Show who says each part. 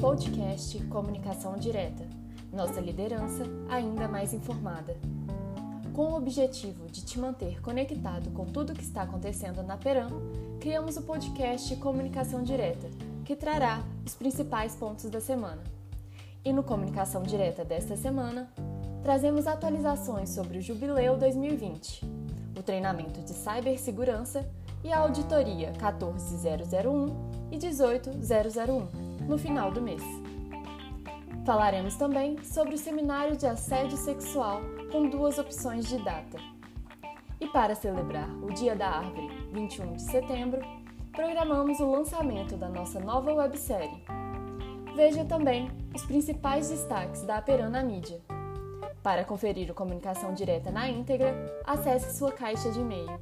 Speaker 1: podcast Comunicação Direta, nossa liderança ainda mais informada. Com o objetivo de te manter conectado com tudo o que está acontecendo na Peram, criamos o podcast Comunicação Direta, que trará os principais pontos da semana. E no Comunicação Direta desta semana, trazemos atualizações sobre o Jubileu 2020, o treinamento de cibersegurança e a auditoria 14001 e 18001 no final do mês. Falaremos também sobre o seminário de assédio sexual com duas opções de data. E para celebrar o Dia da Árvore, 21 de setembro, programamos o lançamento da nossa nova websérie. Veja também os principais destaques da Aperan na mídia. Para conferir o Comunicação Direta na íntegra, acesse sua caixa de e-mail.